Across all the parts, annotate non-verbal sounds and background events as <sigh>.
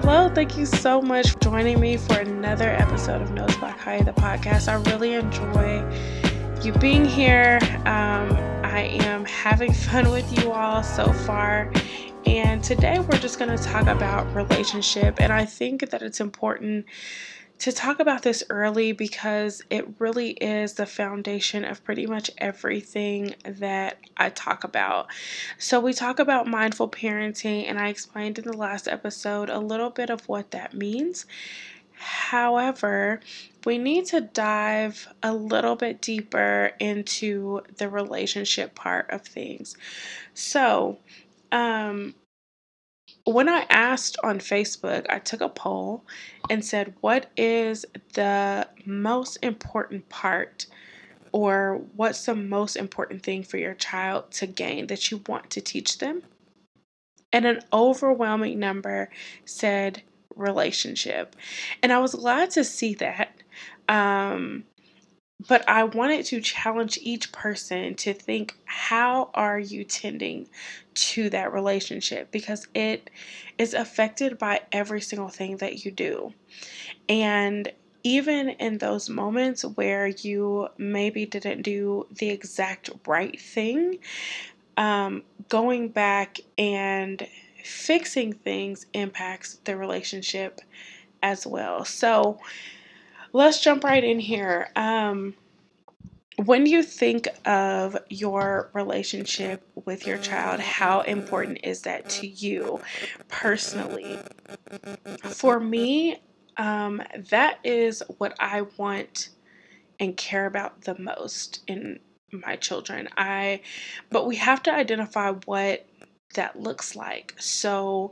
Hello, thank you so much for joining me for another episode of Notes by Kaya, the podcast. I really enjoy you being here. Um, I am having <laughs> fun with you all so far. And today we're just going to talk about relationship. And I think that it's important to talk about this early because it really is the foundation of pretty much everything that I talk about. So, we talk about mindful parenting, and I explained in the last episode a little bit of what that means. However, we need to dive a little bit deeper into the relationship part of things. So, um, when I asked on Facebook, I took a poll and said, What is the most important part, or what's the most important thing for your child to gain that you want to teach them? And an overwhelming number said relationship. And I was glad to see that. Um, but I wanted to challenge each person to think how are you tending to that relationship because it is affected by every single thing that you do. And even in those moments where you maybe didn't do the exact right thing, um, going back and fixing things impacts the relationship as well. So, let's jump right in here. Um, when you think of your relationship with your child, how important is that to you personally? For me, um, that is what I want and care about the most in my children. I, but we have to identify what that looks like. So,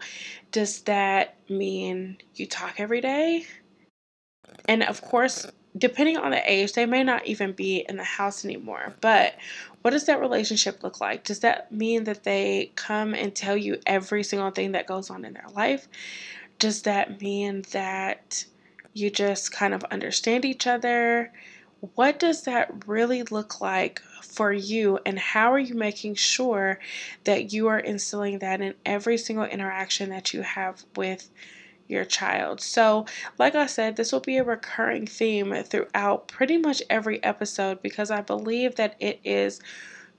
does that mean you talk every day? And of course, depending on the age, they may not even be in the house anymore. But what does that relationship look like? Does that mean that they come and tell you every single thing that goes on in their life? Does that mean that you just kind of understand each other? What does that really look like for you, and how are you making sure that you are instilling that in every single interaction that you have with your child. So, like I said, this will be a recurring theme throughout pretty much every episode because I believe that it is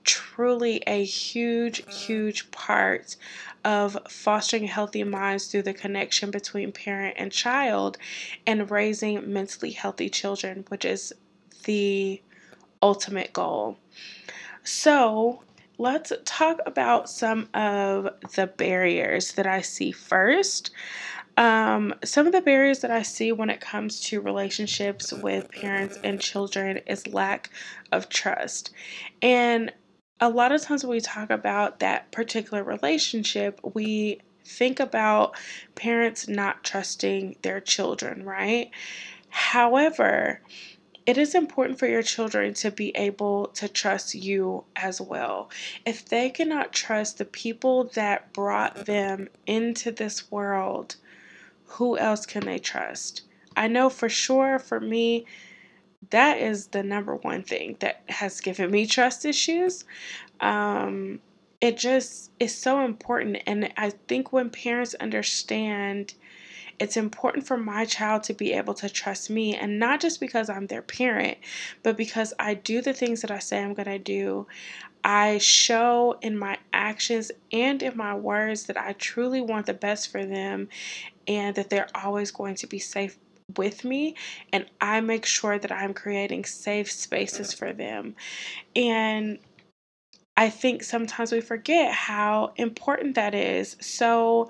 truly a huge, huge part of fostering healthy minds through the connection between parent and child and raising mentally healthy children, which is the ultimate goal. So, let's talk about some of the barriers that I see first. Um, some of the barriers that I see when it comes to relationships with parents and children is lack of trust. And a lot of times when we talk about that particular relationship, we think about parents not trusting their children, right? However, it is important for your children to be able to trust you as well. If they cannot trust the people that brought them into this world, who else can they trust? I know for sure for me, that is the number one thing that has given me trust issues. Um, it just is so important. And I think when parents understand it's important for my child to be able to trust me, and not just because I'm their parent, but because I do the things that I say I'm going to do. I show in my actions and in my words that I truly want the best for them and that they're always going to be safe with me and I make sure that I'm creating safe spaces for them. And I think sometimes we forget how important that is. So,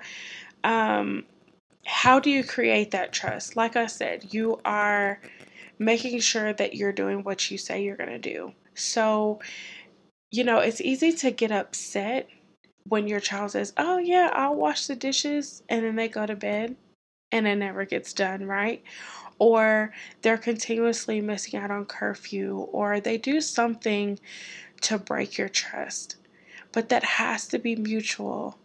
um, how do you create that trust? Like I said, you are making sure that you're doing what you say you're going to do. So, you know, it's easy to get upset when your child says, Oh, yeah, I'll wash the dishes, and then they go to bed and it never gets done, right? Or they're continuously missing out on curfew, or they do something to break your trust. But that has to be mutual.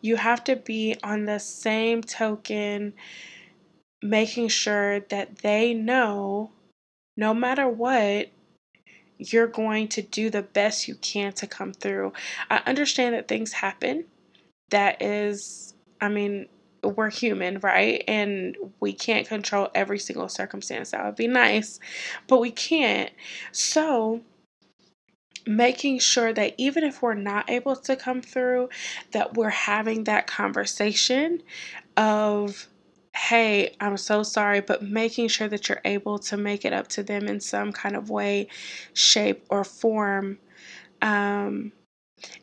You have to be on the same token, making sure that they know no matter what, you're going to do the best you can to come through. I understand that things happen. That is, I mean, we're human, right? And we can't control every single circumstance. That would be nice, but we can't. So, making sure that even if we're not able to come through, that we're having that conversation of, hey, I'm so sorry, but making sure that you're able to make it up to them in some kind of way, shape, or form. Um,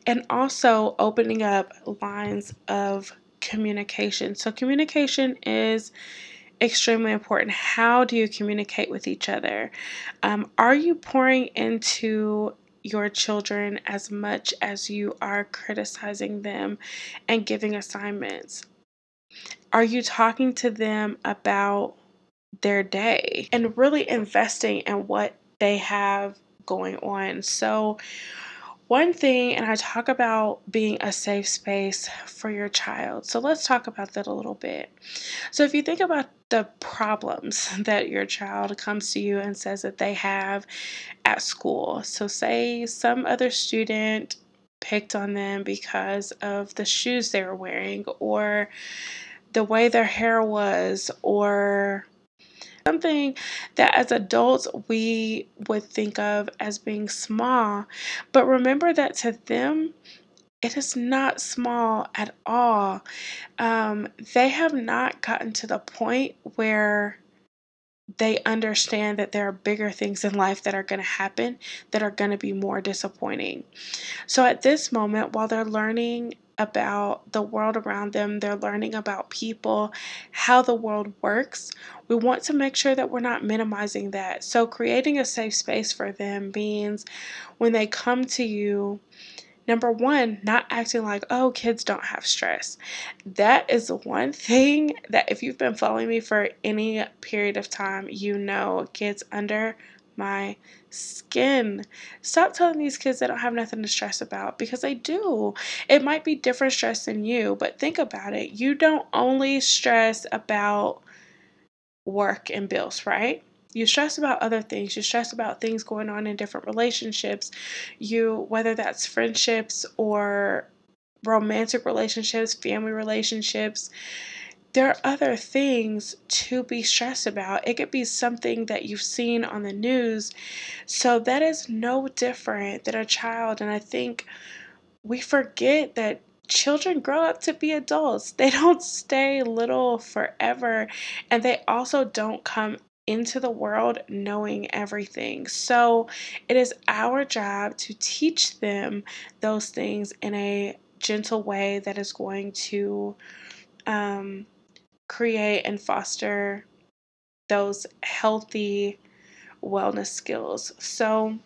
and also opening up lines of communication. So, communication is extremely important. How do you communicate with each other? Um, are you pouring into your children as much as you are criticizing them and giving assignments? Are you talking to them about their day and really investing in what they have going on? So, one thing, and I talk about being a safe space for your child. So let's talk about that a little bit. So, if you think about the problems <laughs> that your child comes to you and says that they have at school, so say some other student picked on them because of the shoes they were wearing or the way their hair was or something that as adults we would think of as being small. But remember that to them, it is not small at all. Um, they have not gotten to the point where they understand that there are bigger things in life that are going to happen that are going to be more disappointing. So at this moment, while they're learning about the world around them, they're learning about people, how the world works. We want to make sure that we're not minimizing that. So, creating a safe space for them means when they come to you, number one, not acting like, oh, kids don't have stress. That is one thing that if you've been following me for any period of time, you know gets under my skin. Stop telling these kids they don't have nothing to stress about because they do. It might be different stress than you, but think about it. You don't only stress about work and bills, right? You stress about other things. You stress about things going on in different relationships. You, whether that's friendships or romantic relationships, family relationships, there are other things to be stressed about. It could be something that you've seen on the news. So that is no different than a child. And I think we forget that children grow up to be adults. They <laughs> don't stay little forever. And they also don't come into the world knowing everything. So it is our job to teach them those things in a gentle way that is going to um, create and foster those healthy wellness skills. So,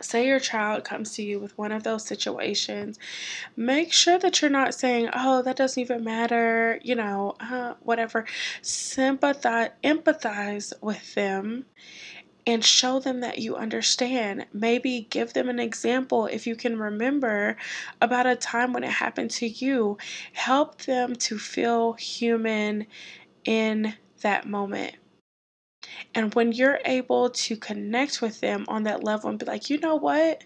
say your child comes to you with one of those situations, make sure that you're not saying, oh, that doesn't even matter, you know, uh, whatever. Sympathize, empathize with them and show them that you understand. Maybe give them an example if you can remember about a time when it happened to you. Help them to feel human in that moment. And when you're able to connect with them on that level and be like, you know what?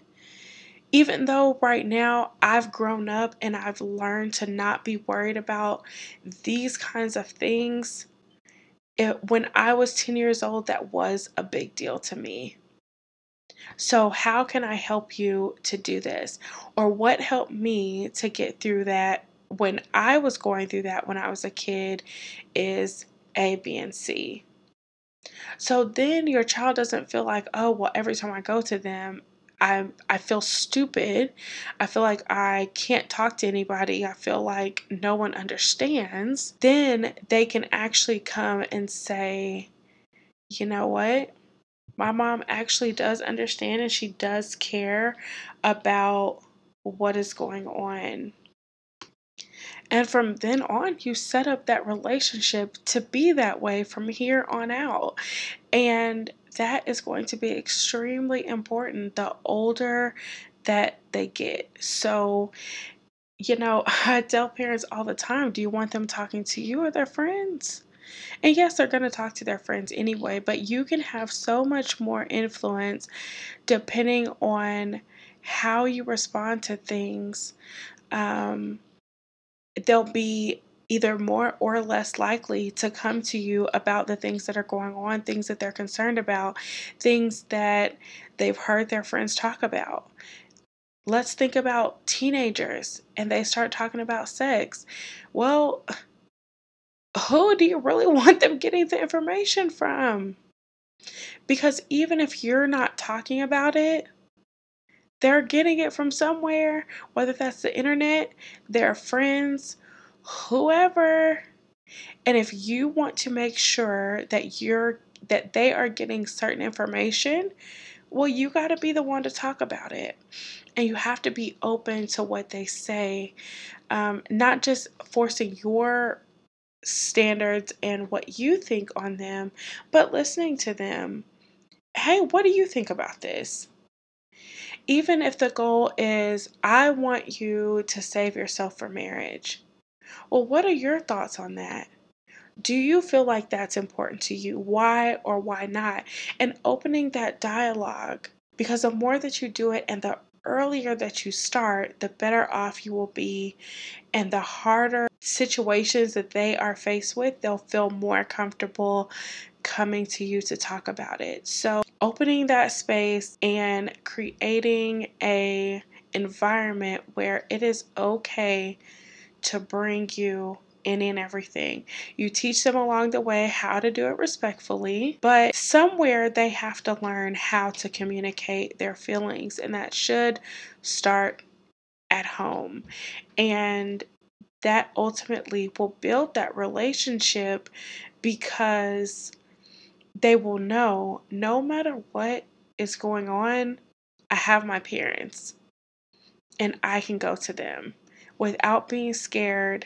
Even though right now I've grown up and I've learned to not be worried about these kinds of things, it, when I was 10 years old, that was a big deal to me. So, how can I help you to do this? Or what helped me to get through that when I was going through that when I was a kid is A, B, and C. So then your child doesn't feel like, oh, well, every time I go to them, I I feel stupid. I feel like I can't talk to anybody. I feel like no one understands. Then they can actually come and say, "You know what? My mom actually does understand and she does care about what is going on." And from then on, you set up that relationship to be that way from here on out. And that is going to be extremely important the older that they get. So, you know, <laughs> I tell parents all the time do you want them talking to you or their friends? And yes, they're going to talk to their friends anyway, but you can have so much more influence depending on how you respond to things. Um, they'll be either more or less likely to come to you about the things that are going on, things that they're concerned about, things that they've heard their friends talk about. Let's think about teenagers and they start talking about sex. Well, who do you really <laughs> want them getting the information from? Because even if you're not talking about it, they're getting it from somewhere, whether that's the internet, their friends, whoever. And if you want to make sure that you're that they are getting certain information, well, you got to be the one to talk about it. And you have to be open to what they say, um, not just forcing your standards and what you think on them, but listening to them. Hey, what do you think about this? Even if the goal is, I want you to save yourself for marriage. Well, what are your thoughts on that? Do you feel like that's important to you? Why or why not? And opening that dialogue because the more that you do it and the earlier that you start, the better off you will be. And the harder situations that they are faced with, they'll feel more comfortable coming to you to talk about it. So, opening that space and creating a environment where it is okay to bring you any and everything. You teach them along the way how to do it respectfully, but somewhere they have to learn how to communicate their feelings, and that should start at home. And that ultimately will build that relationship because they will know no matter what is going on, I have my parents and I can go to them without being scared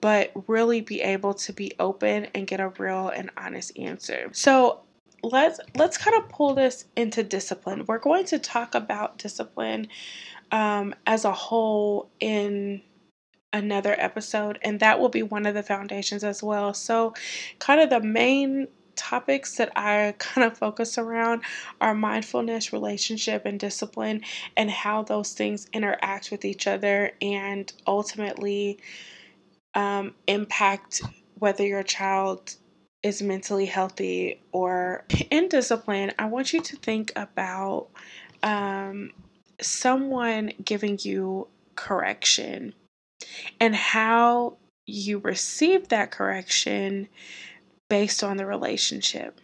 but really be able to be open and get a real and honest answer. So, let's let's kind of pull this into discipline. We're going to talk about discipline um, as a whole in another episode, and that will be one of the foundations as well. So, kind of the main topics that I <laughs> kind of focus around are mindfulness, relationship, and discipline, and how those things interact with each other, and ultimately um, impact whether your child is mentally healthy or <laughs> in discipline, I want you to think about um, someone giving you correction and how you receive that correction based on the relationship.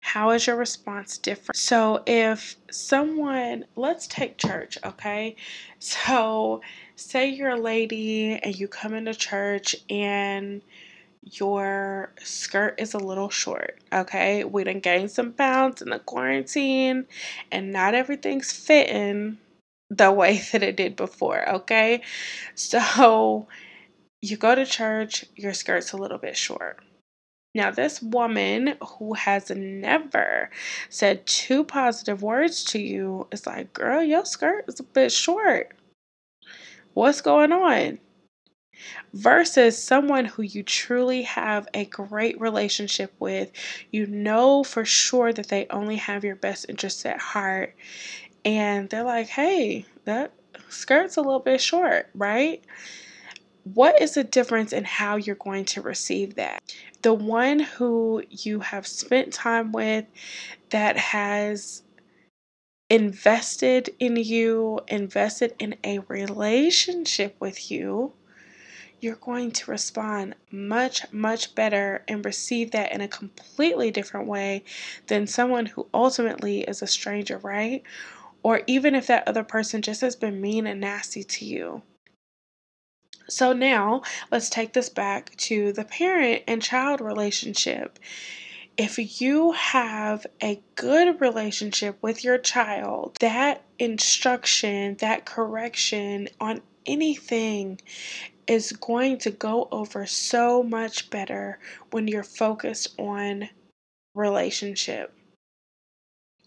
How is your response different? So, if someone, let's take church, okay? So, say you're a lady and you come into church and your skirt is a little short, okay? We done gained some pounds in the quarantine and not everything's fitting the way <laughs> that it did before, okay? So, you go to church, your skirt's a little bit short. Now, this woman who has never said two positive words to you is like, girl, your skirt is a bit short. What's going on? Versus someone who you truly have a great relationship with. You know for sure that they only have your best interests at heart. And they're like, hey, that skirt's a little bit short, right? What is the difference in how you're going to receive that? the one who you have spent time with that has invested in you, invested in a relationship with you, you're going to respond much, much better and receive that in a completely different way than someone who ultimately is a stranger, right? Or even if that other person just has been mean and nasty to you. So now let's take this back to the parent and child relationship. If you have a good relationship with your child, that instruction, that correction on anything is going to go over so much better when you're focused on relationship.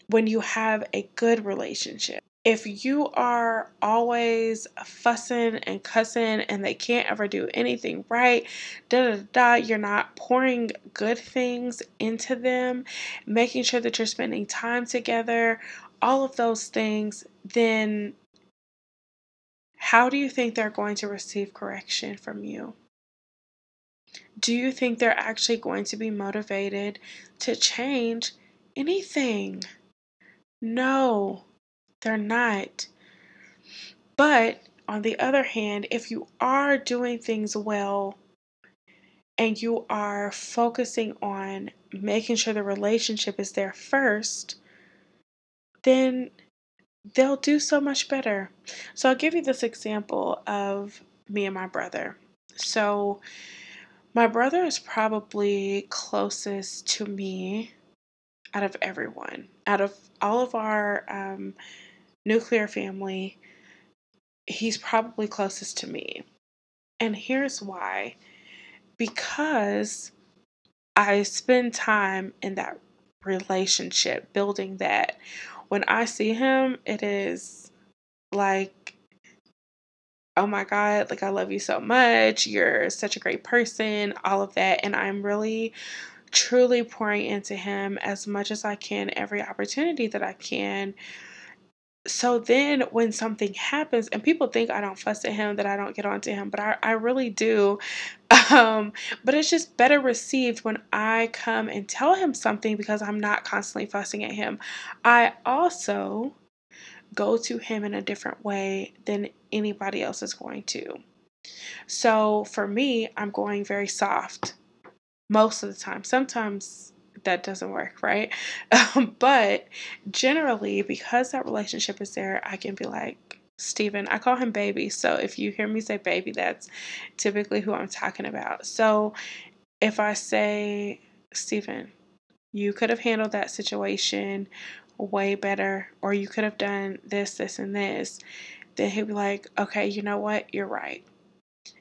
When you have a good relationship if you are always fussing and cussing and they can't ever do anything right, da da da, you're not pouring good things into them, making sure that you're spending time together, all of those things, then how do you think they're going to receive correction from you? do you think they're actually going to be motivated to change anything? No, they're not. But on the other hand, if you are doing things well and you are focusing on making sure the relationship is there first, then they'll do so much better. So I'll give you this example of me and my brother. So my brother is probably closest to me out of everyone. Out of all of our um, nuclear family, he's probably closest to me. And here's why because I spend time in that relationship, building that. When I see him, it is like, oh my God, like I love you so much. You're such a great person, all of that. And I'm really, truly pouring into him as much as I can, every opportunity that I can so then when something happens and people think I don't fuss at him, that I don't get on to him, but I, I really do. <laughs> Um, but it's just better received when I come and tell him something because I'm not constantly fussing at him. I also go to him in a different way than anybody else is going to. So for me, I'm going very soft most of the time. Sometimes that doesn't work, right? <laughs> Um, but generally, because that relationship is there, I can be like, Stephen, I call him baby. So if you hear me say baby, that's typically who I'm talking about. So if I say, Stephen, you could have handled that situation way better, or you could have done this, this, and this, then he'll be like, okay, you know what? You're right.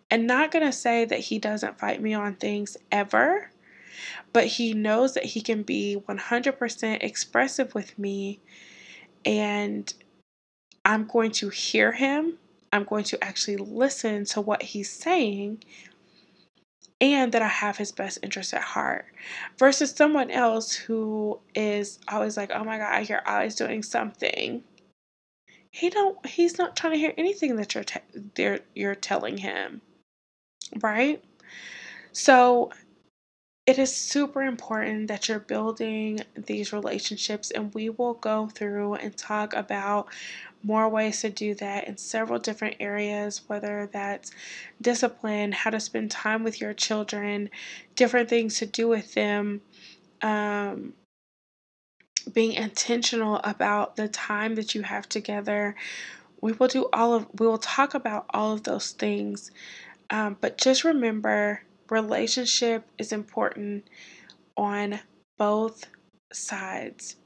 And not going to say that he doesn't fight me on things ever, but he knows that he can be 100% expressive with me and I'm going to hear him. I'm going to actually listen to what he's saying and that I have his best interest at heart versus someone else who is always like, "Oh my god, you're always doing something." He don't he's not trying to hear anything that you're te- you're telling him. Right? So it is super important that you're building these relationships, and we will go through and talk about more ways to do that in several different areas, whether that's discipline, how to spend time with your children, different things to do with them, um, being intentional about the time that you have together. We will do all of, we will talk about all of those things. Um, but just remember relationship is important on both sides.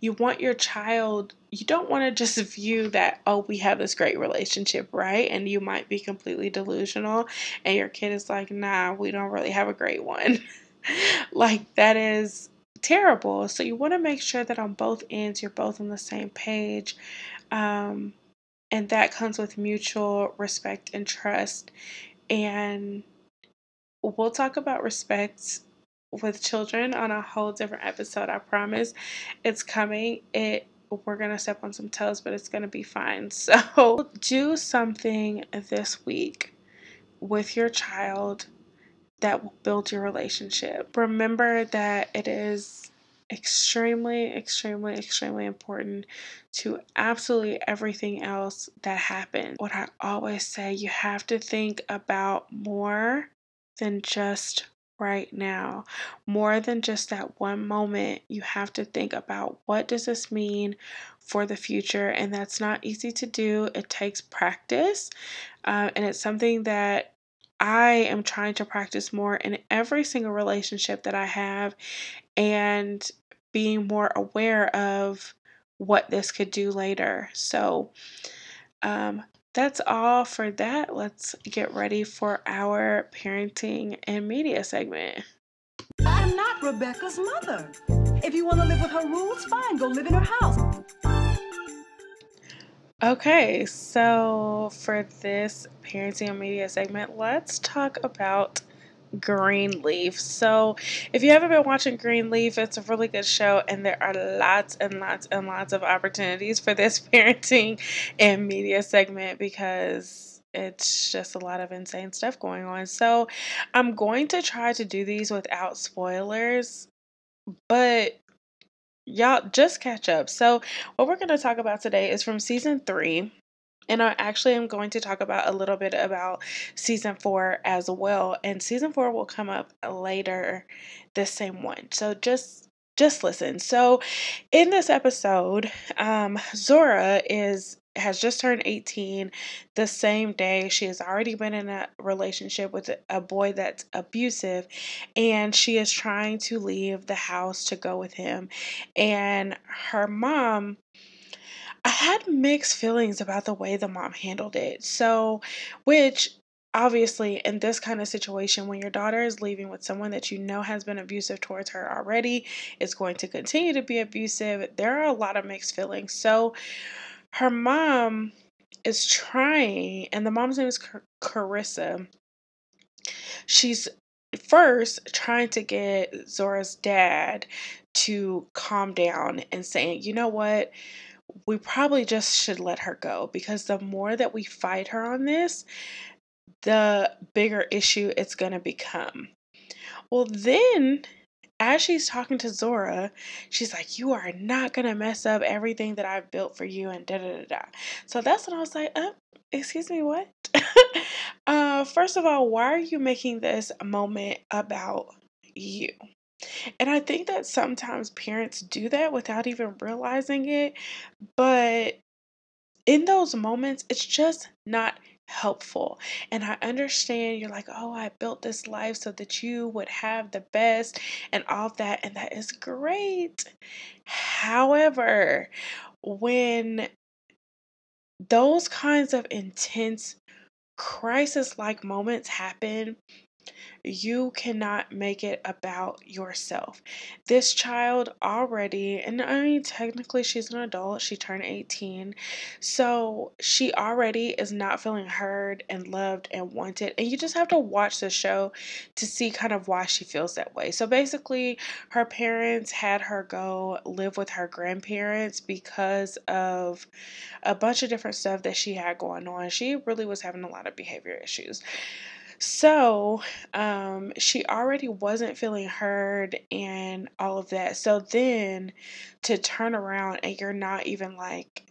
You want your child, you don't want to just view that, oh, we have this great relationship, right? And you might be completely delusional, and your kid is like, nah, we don't really have a great one. <laughs> like, that is terrible. So, you want to make sure that on both ends, you're both on the same page. Um, and that comes with mutual respect and trust. And we'll talk about respect with children on a whole different episode. I promise it's coming. It we're going to step on some toes, but it's going to be fine. <laughs> So, do something this week with your child that will build your relationship. Remember that it is extremely, extremely, extremely important to absolutely everything else that happens. What I always say, you have to think about more than just right now. More than just that one moment, you have to think about what does this mean for the future and that's not easy to do. It takes practice. Uh, and it's something that I am trying to practice more in every single relationship that I have and being more aware of what this could do later. So, um, that's all for that. Let's get ready for our parenting and media segment. I'm not Rebecca's mother. If you want to live with her rules, fine, go live in her house. Okay, so for this parenting and media segment, let's talk about Greenleaf. So, if you haven't been watching Greenleaf, it's a really good show, and there are lots and lots and lots of opportunities for this <laughs> parenting and media segment because it's just a lot of insane stuff going on. So I'm going to try to do these without spoilers, but y'all just catch up. So, what we're going to talk about today is from season three. And I actually am going to talk about a little bit about season four as well. And season four will come up later this same one. So just just listen. So in this episode, um, Zora is has just turned 18 the same day she has already been in a relationship with a boy that's abusive and she is trying to leave the house to go with him and her mom I had mixed feelings about the way the mom handled it. So, which obviously in this kind of situation when your daughter is leaving with someone that you know has been abusive towards her already is going to continue to be abusive there are a lot of mixed feelings so her mom is trying and the mom's name is Car- kerissa she's first trying to get zora's dad to calm down and saying you know what we probably just should let her go because the more that we fight her on this, the bigger issue it's going to become. Well, then as she's talking to Zora, she's like, You are not going to mess up everything that I've built for you, and da da da da. So that's when I was like, uh, Excuse me, what? <laughs> uh, first of all, why are you making this moment about you? And I think that sometimes parents do that without even realizing it. But in those moments, it's just not helpful. And I understand you're like, oh, I built this life so that you would have the best and all of that. And that is great. However, when those kinds of intense crisis like moments happen, you cannot make it about yourself. This child already, and I mean, technically, she's an adult, she turned 18, so she already is not feeling heard and loved and wanted. And you just have to watch the show to see kind of why she feels that way. So basically, her parents had her go live with her grandparents because of a bunch of different stuff that she had going on. She really was having a lot of behavior issues. So, um, she already wasn't feeling heard and all of that. So then to turn around and you're not even like,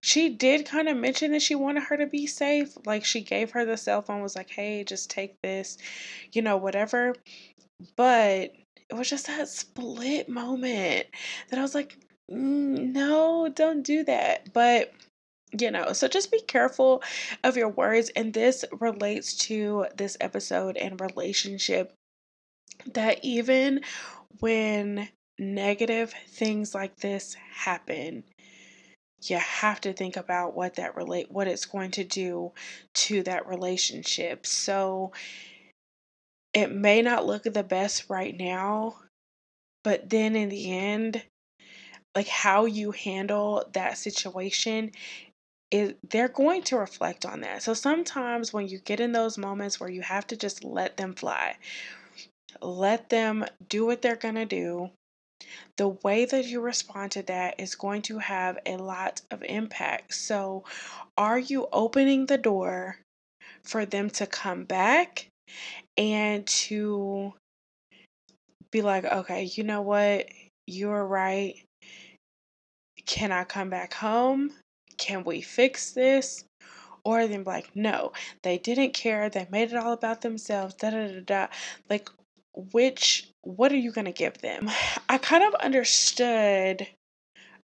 she did kind of mention that she wanted her to be safe. Like she gave her the cell phone, was like, hey, just take this, you know, whatever. But it was just that split moment that I was like, mm, no, don't do that. But you know so just be careful of your words and this relates to this episode and relationship that even when negative things like this happen you have to think about what that relate what it's going to do to that relationship. So it may not look the best right now but then in the end like how you handle that situation is they're going to reflect on that. So sometimes when you get in those moments where you have to just let them fly, let them do what they're going to do. The way that you respond to that is going to have a lot of impact. So, are you opening the door for them to come back and to be like, okay, you know what? You're right. Can I come back home? Can we fix this? Or then like, no, they didn't care. They made it all about themselves. Da da da da. Like, which, what are you going to give them? <sighs> I kind of understood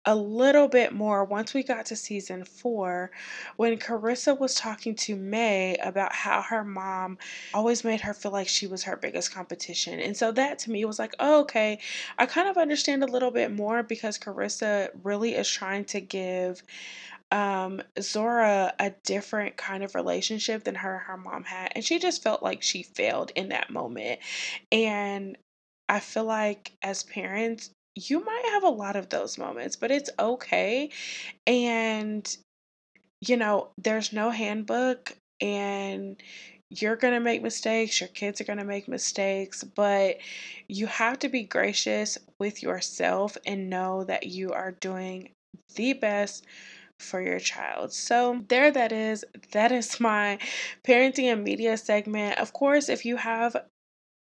a little bit more once we got to season four when Kerissa was talking to Mae about how her mom always made her feel like she was her biggest competition. And so that to me was like, oh, okay, I kind of understand a little bit more because Kerissa really is trying to give um, Zora a different kind of relationship than her her mom had. And she just felt like she failed in that moment. And I feel like as parents, you might have a lot of those moments, but it's okay. And, you know, there's no handbook and you're going to make mistakes, your kids are going to make mistakes, but you have to be gracious with yourself and know that you are doing the best for your child. So, there that is. That is my parenting and media segment. Of course, if you have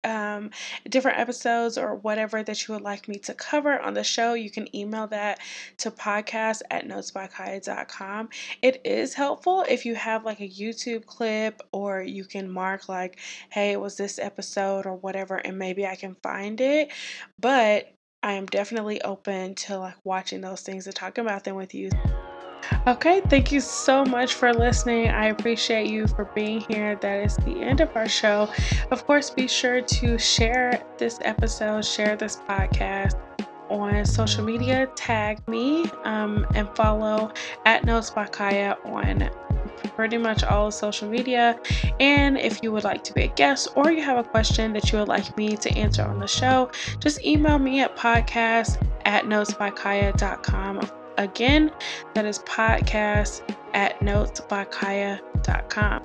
um, different episodes or whatever that you would like me to cover on the show, you can email that to podcast at notesbykaya.com. It is helpful if you have like a YouTube clip or you can mark like, hey, it was this episode or whatever, and maybe I can find it. But I am definitely open to like watching those things and talking about them with you. Okay, thank you so much for listening. I appreciate you for being here. That is the end of our show. Of course, be sure to share this episode, share this podcast on social media, tag me, um, and follow at Notes by Kaya on pretty much all social media. And if you would like to be a guest or you have a question that you would like me to answer on the show, just email me at podcast at notesbykaya.com. Again, that is podcast at notesbykaya.com.